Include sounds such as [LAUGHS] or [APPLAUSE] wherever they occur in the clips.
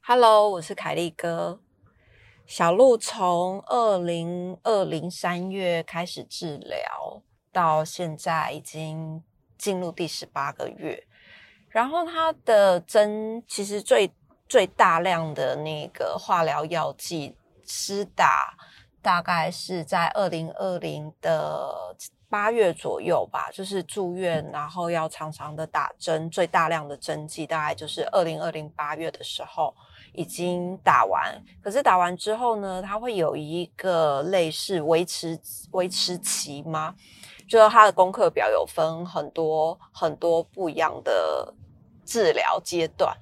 Hello，我是凯利哥。小鹿从二零二零三月开始治疗，到现在已经进入第十八个月。然后他的针其实最最大量的那个化疗药剂施打，大概是在二零二零的八月左右吧，就是住院，然后要常常的打针，最大量的针剂大概就是二零二零八月的时候。已经打完，可是打完之后呢，它会有一个类似维持维持期吗？就是它的功课表有分很多很多不一样的治疗阶段。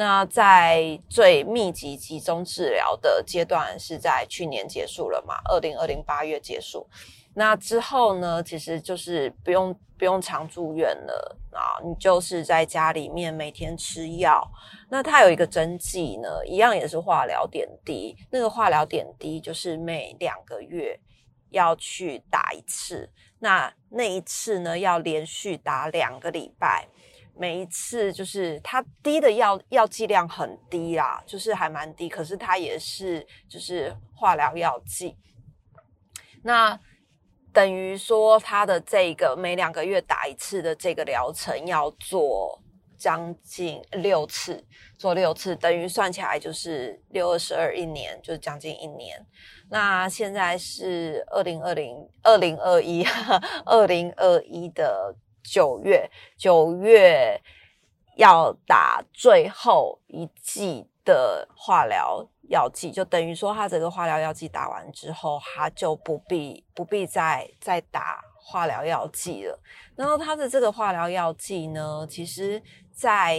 那在最密集集中治疗的阶段是在去年结束了嘛？二零二零八月结束。那之后呢，其实就是不用不用常住院了啊，你就是在家里面每天吃药。那它有一个针剂呢，一样也是化疗点滴。那个化疗点滴就是每两个月要去打一次。那那一次呢，要连续打两个礼拜。每一次就是它滴的药药剂量很低啦，就是还蛮低。可是它也是就是化疗药剂。那等于说，它的这个每两个月打一次的这个疗程要做。将近六次，做六次，等于算起来就是六二十二一年，就是将近一年。那现在是二零二零二零二一二零二一的九月，九月要打最后一剂的化疗药剂，就等于说他这个化疗药剂打完之后，他就不必不必再再打化疗药剂了。然后他的这个化疗药剂呢，其实。在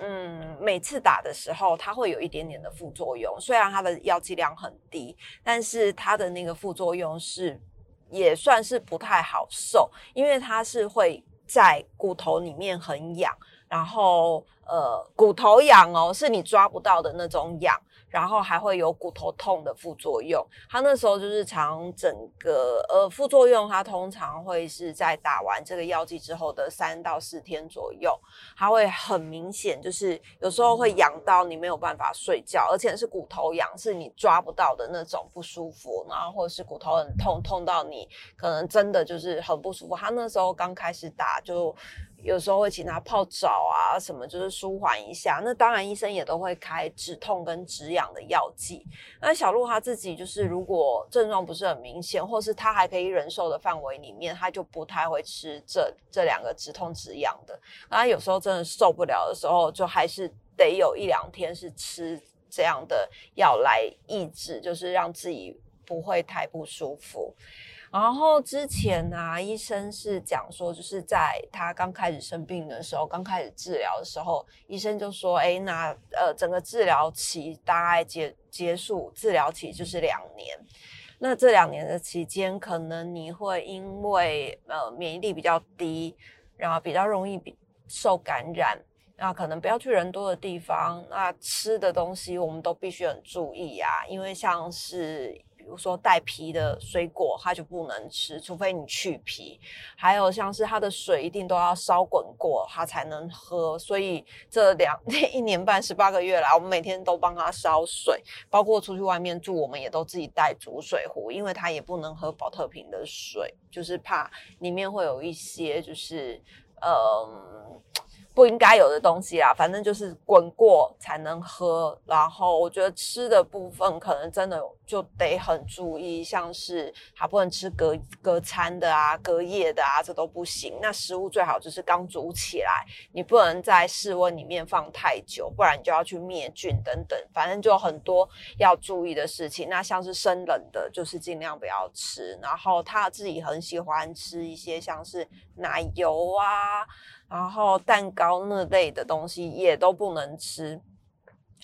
嗯，每次打的时候，它会有一点点的副作用。虽然它的药剂量很低，但是它的那个副作用是也算是不太好受，因为它是会在骨头里面很痒，然后呃，骨头痒哦，是你抓不到的那种痒。然后还会有骨头痛的副作用，他那时候就是常整个呃副作用，他通常会是在打完这个药剂之后的三到四天左右，它会很明显，就是有时候会痒到你没有办法睡觉，而且是骨头痒，是你抓不到的那种不舒服，然后或者是骨头很痛，痛到你可能真的就是很不舒服。他那时候刚开始打就。有时候会请他泡澡啊，什么就是舒缓一下。那当然，医生也都会开止痛跟止痒的药剂。那小鹿他自己就是，如果症状不是很明显，或是他还可以忍受的范围里面，他就不太会吃这这两个止痛止痒的。那有时候真的受不了的时候，就还是得有一两天是吃这样的药来抑制，就是让自己不会太不舒服。然后之前呢，医生是讲说，就是在他刚开始生病的时候，刚开始治疗的时候，医生就说：“哎，那呃，整个治疗期大概结结束，治疗期就是两年。那这两年的期间，可能你会因为呃免疫力比较低，然后比较容易比受感染，那可能不要去人多的地方。那吃的东西我们都必须很注意啊，因为像是。”比如说带皮的水果，它就不能吃，除非你去皮。还有像是它的水一定都要烧滚过，它才能喝。所以这两 [LAUGHS] 一年半十八个月来，我们每天都帮它烧水，包括出去外面住，我们也都自己带煮水壶，因为它也不能喝保特瓶的水，就是怕里面会有一些就是嗯。不应该有的东西啦，反正就是滚过才能喝。然后我觉得吃的部分可能真的就得很注意，像是还不能吃隔隔餐的啊、隔夜的啊，这都不行。那食物最好就是刚煮起来，你不能在室温里面放太久，不然你就要去灭菌等等。反正就很多要注意的事情。那像是生冷的，就是尽量不要吃。然后他自己很喜欢吃一些像是奶油啊。然后蛋糕那类的东西也都不能吃，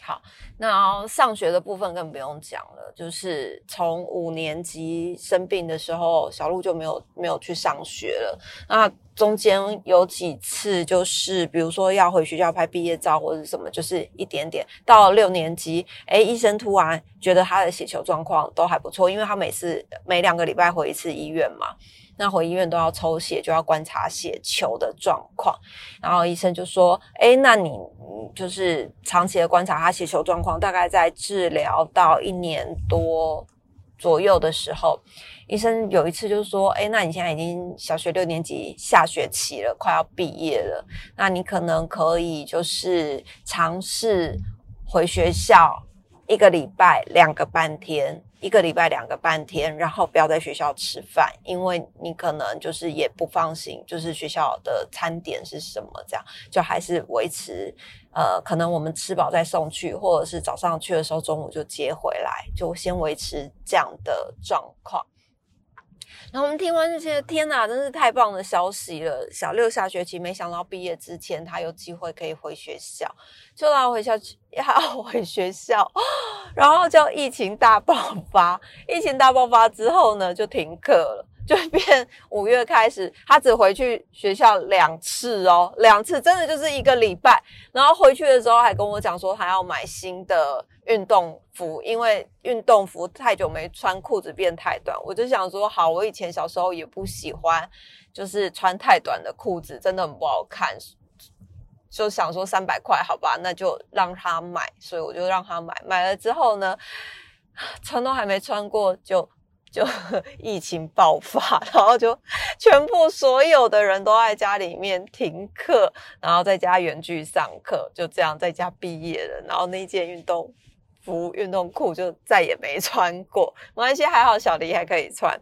好，那上学的部分更不用讲了，就是从五年级生病的时候，小鹿就没有没有去上学了。那中间有几次，就是比如说要回学校拍毕业照或者什么，就是一点点。到六年级，哎，医生突然觉得他的血球状况都还不错，因为他每次每两个礼拜回一次医院嘛。那回医院都要抽血，就要观察血球的状况。然后医生就说：“哎，那你就是长期的观察他血球状况，大概在治疗到一年多左右的时候，医生有一次就说：‘哎，那你现在已经小学六年级下学期了，快要毕业了，那你可能可以就是尝试回学校一个礼拜两个半天。’”一个礼拜两个半天，然后不要在学校吃饭，因为你可能就是也不放心，就是学校的餐点是什么，这样就还是维持，呃，可能我们吃饱再送去，或者是早上去的时候中午就接回来，就先维持这样的状况。然后我们听完这些，天哪，真是太棒的消息了！小六下学期，没想到毕业之前他有机会可以回学校，就他回校 [LAUGHS] 要回学校，然后就疫情大爆发。疫情大爆发之后呢，就停课了。就变五月开始，他只回去学校两次哦，两次真的就是一个礼拜。然后回去的时候还跟我讲说，他要买新的运动服，因为运动服太久没穿，裤子变太短。我就想说，好，我以前小时候也不喜欢，就是穿太短的裤子，真的很不好看。就想说三百块，好吧，那就让他买。所以我就让他买，买了之后呢，[SIGHS] 穿都还没穿过就。就 [LAUGHS] 疫情爆发，然后就全部所有的人都在家里面停课，然后在家远距上课，就这样在家毕业了。然后那件运动服、运动裤就再也没穿过。没关系，还好小黎还可以穿。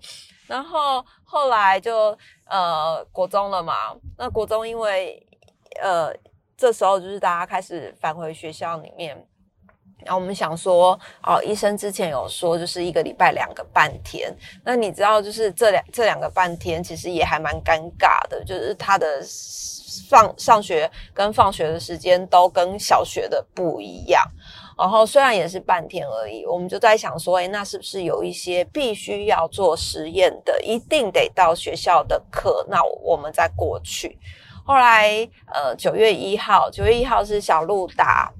然后后来就呃国中了嘛，那国中因为呃这时候就是大家开始返回学校里面。然后我们想说，哦，医生之前有说，就是一个礼拜两个半天。那你知道，就是这两这两个半天，其实也还蛮尴尬的，就是他的放上学跟放学的时间都跟小学的不一样。然后虽然也是半天而已，我们就在想说，哎，那是不是有一些必须要做实验的，一定得到学校的课？那我们再过去。后来，呃，九月一号，九月一号是小鹿打。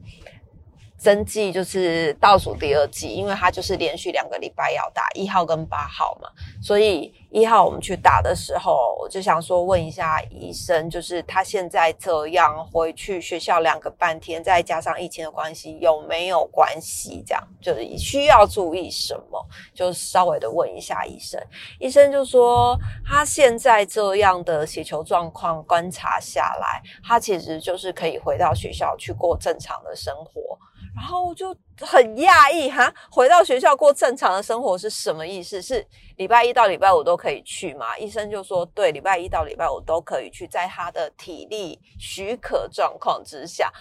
针剂就是倒数第二剂，因为它就是连续两个礼拜要打一号跟八号嘛，所以一号我们去打的时候，我就想说问一下医生，就是他现在这样回去学校两个半天，再加上疫情的关系，有没有关系？这样就是需要注意什么？就稍微的问一下医生，医生就说他现在这样的血球状况观察下来，他其实就是可以回到学校去过正常的生活。然后我就很讶异哈，回到学校过正常的生活是什么意思？是礼拜一到礼拜五都可以去吗？医生就说对，礼拜一到礼拜五都可以去，在他的体力许可状况之下。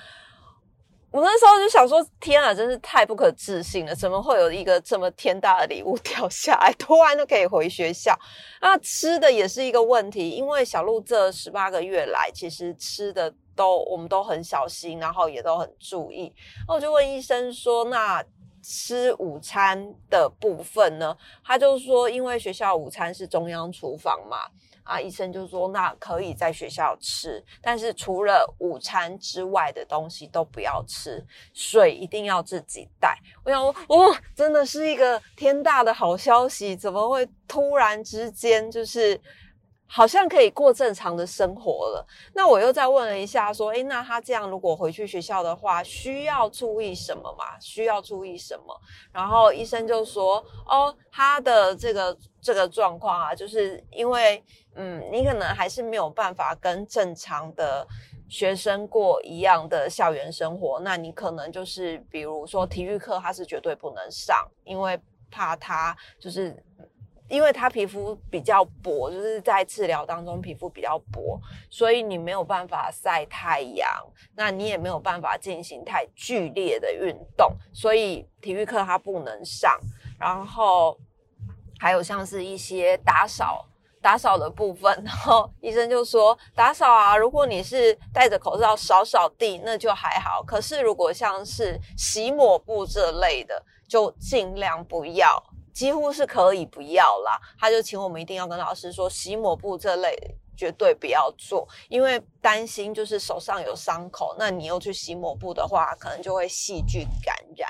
我那时候就想说，天啊，真是太不可置信了！怎么会有一个这么天大的礼物掉下来，突然就可以回学校？那吃的也是一个问题，因为小鹿这十八个月来，其实吃的。都我们都很小心，然后也都很注意。那我就问医生说：“那吃午餐的部分呢？”他就说：“因为学校午餐是中央厨房嘛。”啊，医生就说：“那可以在学校吃，但是除了午餐之外的东西都不要吃，水一定要自己带。”我想，哦，真的是一个天大的好消息！怎么会突然之间就是？好像可以过正常的生活了。那我又再问了一下，说：“诶，那他这样如果回去学校的话，需要注意什么吗？需要注意什么？”然后医生就说：“哦，他的这个这个状况啊，就是因为，嗯，你可能还是没有办法跟正常的学生过一样的校园生活。那你可能就是，比如说体育课，他是绝对不能上，因为怕他就是。”因为他皮肤比较薄，就是在治疗当中皮肤比较薄，所以你没有办法晒太阳，那你也没有办法进行太剧烈的运动，所以体育课他不能上。然后还有像是一些打扫打扫的部分，然后医生就说打扫啊，如果你是戴着口罩扫扫地，那就还好。可是如果像是洗抹布这类的，就尽量不要，几乎是可以不要啦。他就请我们一定要跟老师说，洗抹布这类绝对不要做，因为担心就是手上有伤口，那你又去洗抹布的话，可能就会细菌感染。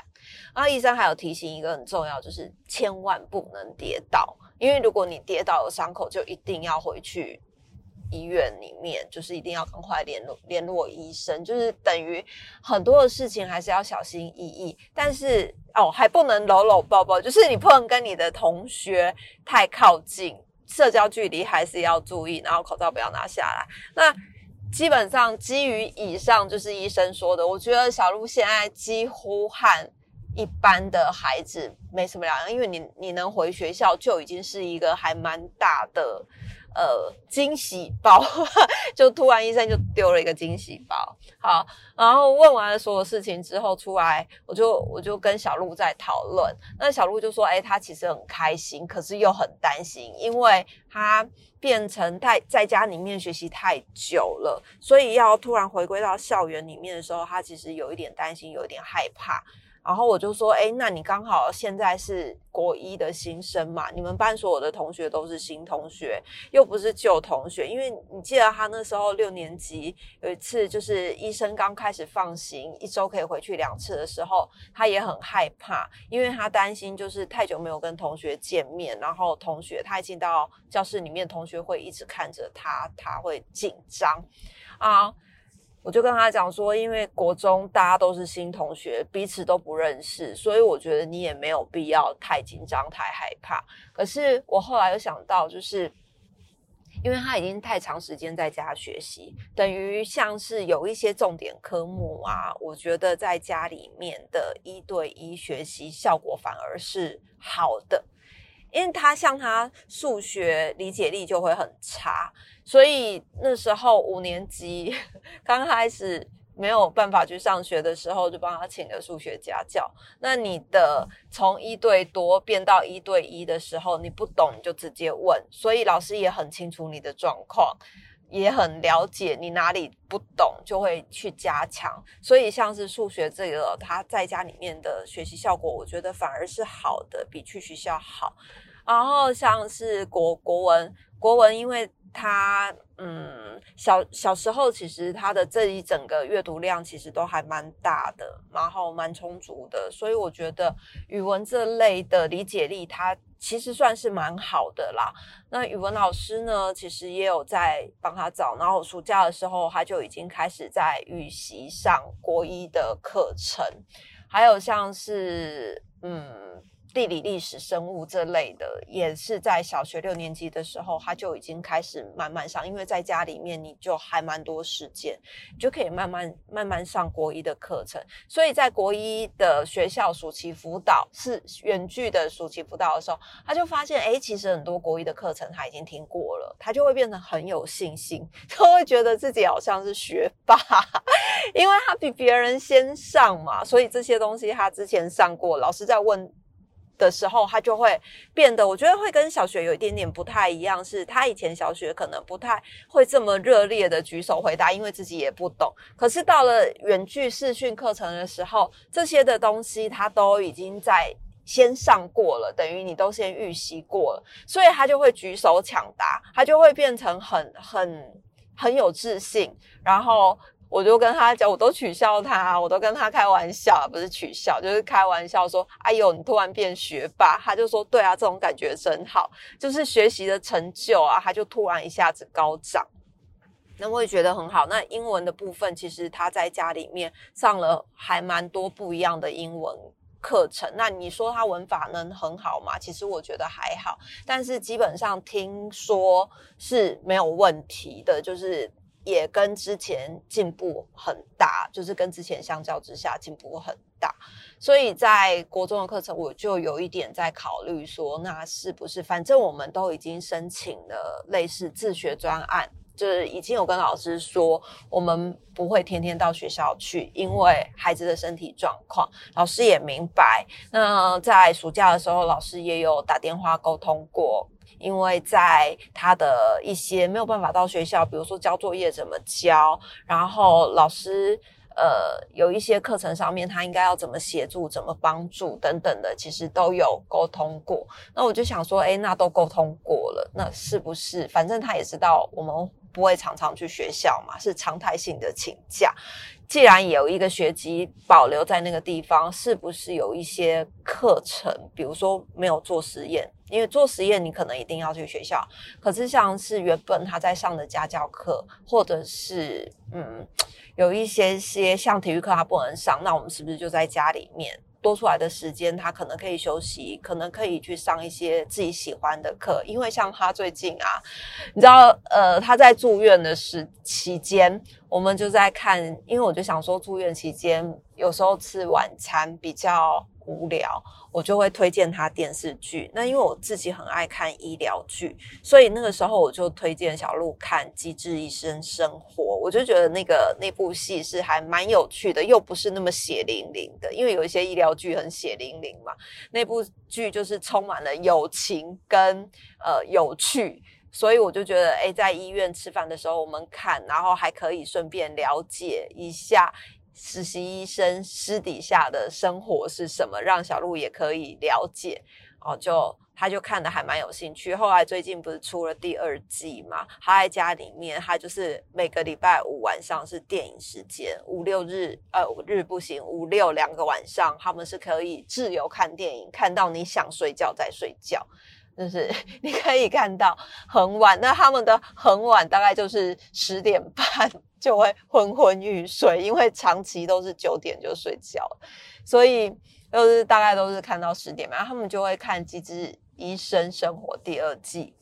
然后医生还有提醒一个很重要，就是千万不能跌倒。因为如果你跌倒有伤口，就一定要回去医院里面，就是一定要赶快联络联络医生，就是等于很多的事情还是要小心翼翼。但是哦，还不能搂搂抱抱，就是你不能跟你的同学太靠近，社交距离还是要注意，然后口罩不要拿下来。那基本上基于以上就是医生说的，我觉得小鹿现在几乎和。一般的孩子没什么两样，因为你你能回学校就已经是一个还蛮大的呃惊喜包，[LAUGHS] 就突然医生就丢了一个惊喜包。好，然后问完了所有事情之后出来，我就我就跟小鹿在讨论，那小鹿就说：“哎，他其实很开心，可是又很担心，因为他变成在在家里面学习太久了，所以要突然回归到校园里面的时候，他其实有一点担心，有一点害怕。”然后我就说，哎，那你刚好现在是国一的新生嘛？你们班所有的同学都是新同学，又不是旧同学。因为你记得他那时候六年级有一次，就是医生刚开始放行，一周可以回去两次的时候，他也很害怕，因为他担心就是太久没有跟同学见面，然后同学他进到教室里面，同学会一直看着他，他会紧张啊。我就跟他讲说，因为国中大家都是新同学，彼此都不认识，所以我觉得你也没有必要太紧张、太害怕。可是我后来又想到，就是因为他已经太长时间在家学习，等于像是有一些重点科目啊，我觉得在家里面的一对一学习效果反而是好的。因为他像他数学理解力就会很差，所以那时候五年级刚开始没有办法去上学的时候，就帮他请个数学家教。那你的从一对多变到一对一的时候，你不懂你就直接问，所以老师也很清楚你的状况。也很了解你哪里不懂，就会去加强。所以像是数学这个，他在家里面的学习效果，我觉得反而是好的，比去学校好。然后像是国国文，国文因为他嗯小小时候其实他的这一整个阅读量其实都还蛮大的，然后蛮充足的，所以我觉得语文这类的理解力，他。其实算是蛮好的啦。那语文老师呢，其实也有在帮他找。然后暑假的时候，他就已经开始在预习上国一的课程，还有像是嗯。地理、历史、生物这类的，也是在小学六年级的时候，他就已经开始慢慢上。因为在家里面，你就还蛮多时间，你就可以慢慢慢慢上国一的课程。所以在国一的学校暑期辅导是远距的暑期辅导的时候，他就发现，哎，其实很多国一的课程他已经听过了，他就会变得很有信心，[LAUGHS] 他会觉得自己好像是学霸，[LAUGHS] 因为他比别人先上嘛，所以这些东西他之前上过，老师在问。的时候，他就会变得，我觉得会跟小学有一点点不太一样，是他以前小学可能不太会这么热烈的举手回答，因为自己也不懂。可是到了远距视讯课程的时候，这些的东西他都已经在先上过了，等于你都先预习过了，所以他就会举手抢答，他就会变成很很很有自信，然后。我就跟他讲，我都取笑他，我都跟他开玩笑，不是取笑，就是开玩笑说：“哎呦，你突然变学霸。”他就说：“对啊，这种感觉真好，就是学习的成就啊，他就突然一下子高涨。”那我也觉得很好。那英文的部分，其实他在家里面上了还蛮多不一样的英文课程。那你说他文法能很好吗？其实我觉得还好，但是基本上听说是没有问题的，就是。也跟之前进步很大，就是跟之前相较之下进步很大，所以在国中的课程，我就有一点在考虑说，那是不是反正我们都已经申请了类似自学专案，就是已经有跟老师说，我们不会天天到学校去，因为孩子的身体状况，老师也明白。那在暑假的时候，老师也有打电话沟通过。因为在他的一些没有办法到学校，比如说交作业怎么交，然后老师。呃，有一些课程上面，他应该要怎么协助、怎么帮助等等的，其实都有沟通过。那我就想说，哎，那都沟通过了，那是不是？反正他也知道我们不会常常去学校嘛，是常态性的请假。既然有一个学籍保留在那个地方，是不是有一些课程，比如说没有做实验？因为做实验你可能一定要去学校，可是像是原本他在上的家教课，或者是嗯，有一些些像体育课他不能上，那我们是不是就在家里面？多出来的时间，他可能可以休息，可能可以去上一些自己喜欢的课。因为像他最近啊，你知道，呃，他在住院的时期间，我们就在看。因为我就想说，住院期间有时候吃晚餐比较。无聊，我就会推荐他电视剧。那因为我自己很爱看医疗剧，所以那个时候我就推荐小鹿看《机智医生生活》。我就觉得那个那部戏是还蛮有趣的，又不是那么血淋淋的。因为有一些医疗剧很血淋淋嘛，那部剧就是充满了友情跟呃有趣，所以我就觉得，哎，在医院吃饭的时候我们看，然后还可以顺便了解一下。实习医生私底下的生活是什么？让小鹿也可以了解哦。就他就看的还蛮有兴趣。后来最近不是出了第二季嘛？他在家里面，他就是每个礼拜五晚上是电影时间，五六日呃五日不行，五六两个晚上他们是可以自由看电影，看到你想睡觉再睡觉，就是 [LAUGHS] 你可以看到很晚。那他们的很晚大概就是十点半。就会昏昏欲睡，因为长期都是九点就睡觉，所以都是大概都是看到十点嘛。他们就会看《机智医生生活》第二季，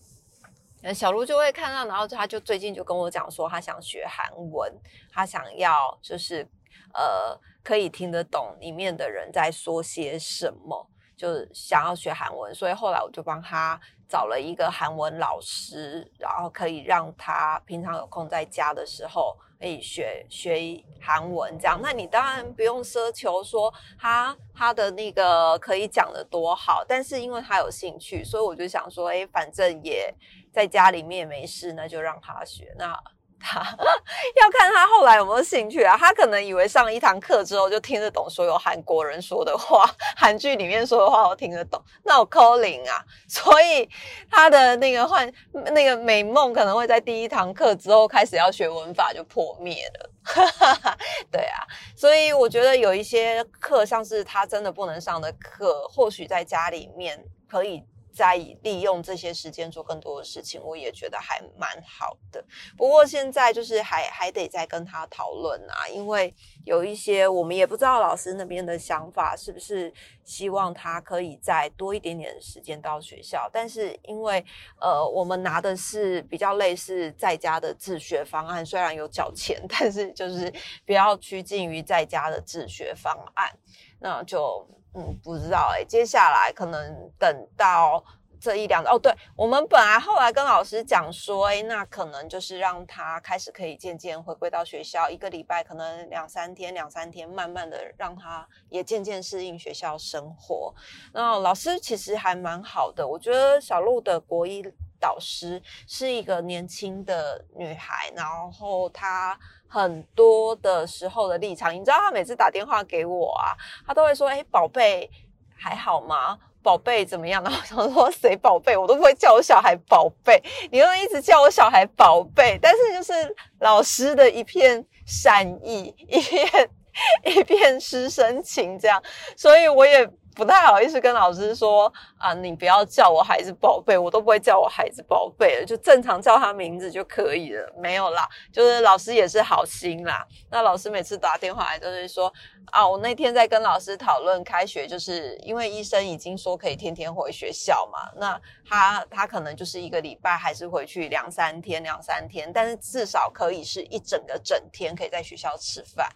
那小卢就会看到，然后他就最近就跟我讲说，他想学韩文，他想要就是呃可以听得懂里面的人在说些什么，就是想要学韩文，所以后来我就帮他找了一个韩文老师，然后可以让他平常有空在家的时候。可以学学韩文这样，那你当然不用奢求说他他的那个可以讲的多好，但是因为他有兴趣，所以我就想说，哎，反正也在家里面没事，那就让他学那。他 [LAUGHS] 要看他后来有没有兴趣啊？他可能以为上一堂课之后就听得懂所有韩国人说的话，[LAUGHS] 韩剧里面说的话我听得懂，那我 calling 啊，[LAUGHS] 所以他的那个幻那个美梦可能会在第一堂课之后开始要学文法就破灭了。对啊，所以我觉得有一些课像是他真的不能上的课，或许在家里面可以。在利用这些时间做更多的事情，我也觉得还蛮好的。不过现在就是还还得再跟他讨论啊，因为有一些我们也不知道老师那边的想法是不是希望他可以再多一点点时间到学校。但是因为呃，我们拿的是比较类似在家的自学方案，虽然有缴钱，但是就是比较趋近于在家的自学方案，那就。嗯，不知道哎，接下来可能等到这一两哦，对我们本来后来跟老师讲说，哎，那可能就是让他开始可以渐渐回归到学校，一个礼拜可能两三天，两三天，慢慢的让他也渐渐适应学校生活。那老师其实还蛮好的，我觉得小鹿的国一导师是一个年轻的女孩，然后她。很多的时候的立场，你知道他每次打电话给我啊，他都会说：“哎，宝贝还好吗？宝贝怎么样？” [LAUGHS] 然后想说：“谁宝贝？我都不会叫我小孩宝贝，你又一直叫我小孩宝贝。”但是就是老师的一片善意，一片 [LAUGHS] 一片师生情，这样，所以我也。不太好意思跟老师说啊，你不要叫我孩子宝贝，我都不会叫我孩子宝贝了，就正常叫他名字就可以了。没有啦，就是老师也是好心啦。那老师每次打电话来都是说啊，我那天在跟老师讨论开学，就是因为医生已经说可以天天回学校嘛，那他他可能就是一个礼拜还是回去两三天两三天，但是至少可以是一整个整天可以在学校吃饭。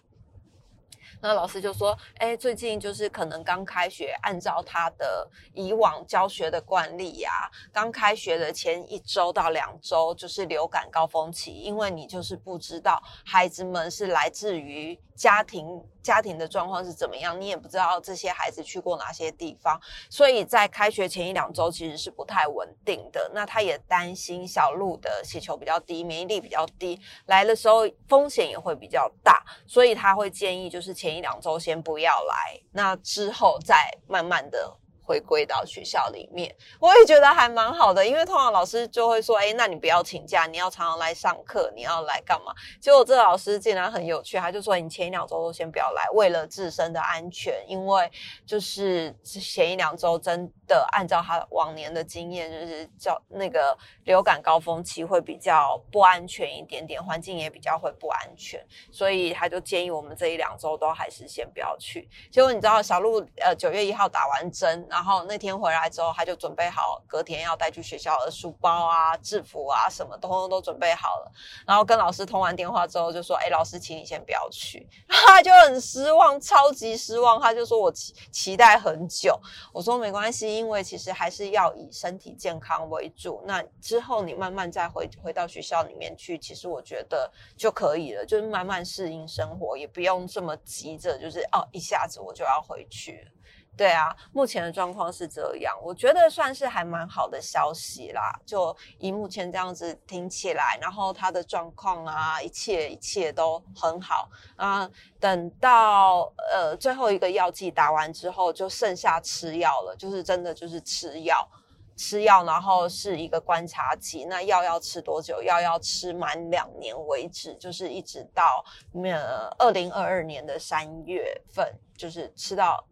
那老师就说：“哎，最近就是可能刚开学，按照他的以往教学的惯例呀，刚开学的前一周到两周就是流感高峰期，因为你就是不知道孩子们是来自于家庭家庭的状况是怎么样，你也不知道这些孩子去过哪些地方，所以在开学前一两周其实是不太稳定的。那他也担心小鹿的血球比较低，免疫力比较低，来的时候风险也会比较大，所以他会建议就是前一两周先不要来，那之后再慢慢的。”回归到学校里面，我也觉得还蛮好的，因为通常老师就会说：“哎，那你不要请假，你要常常来上课，你要来干嘛？”结果这个老师竟然很有趣，他就说：“你前一两周都先不要来，为了自身的安全，因为就是前一两周真的按照他往年的经验，就是叫那个流感高峰期会比较不安全一点点，环境也比较会不安全，所以他就建议我们这一两周都还是先不要去。结果你知道，小鹿呃九月一号打完针。然后那天回来之后，他就准备好隔天要带去学校的书包啊、制服啊，什么通通都准备好了。然后跟老师通完电话之后，就说：“哎，老师，请你先不要去。[LAUGHS] ”他就很失望，超级失望。他就说我期期待很久。我说没关系，因为其实还是要以身体健康为主。那之后你慢慢再回回到学校里面去，其实我觉得就可以了，就是慢慢适应生活，也不用这么急着，就是哦一下子我就要回去。对啊，目前的状况是这样，我觉得算是还蛮好的消息啦。就以目前这样子听起来，然后他的状况啊，一切一切都很好啊。等到呃最后一个药剂打完之后，就剩下吃药了，就是真的就是吃药，吃药，然后是一个观察期。那药要吃多久？药要吃满两年为止，就是一直到呃二零二二年的三月份，就是吃到。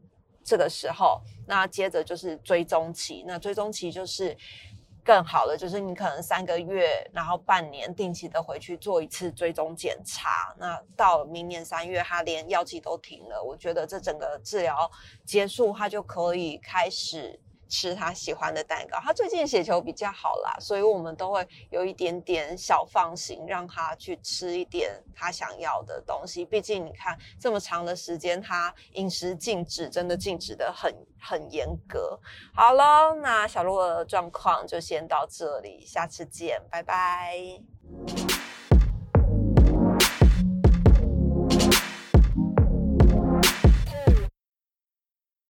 这个时候，那接着就是追踪期。那追踪期就是更好的，就是你可能三个月，然后半年定期的回去做一次追踪检查。那到明年三月，他连药剂都停了，我觉得这整个治疗结束，他就可以开始。吃他喜欢的蛋糕，他最近血球比较好啦，所以我们都会有一点点小放心，让他去吃一点他想要的东西。毕竟你看这么长的时间，他饮食禁止，真的禁止的很很严格。好了，那小鹿的状况就先到这里，下次见，拜拜。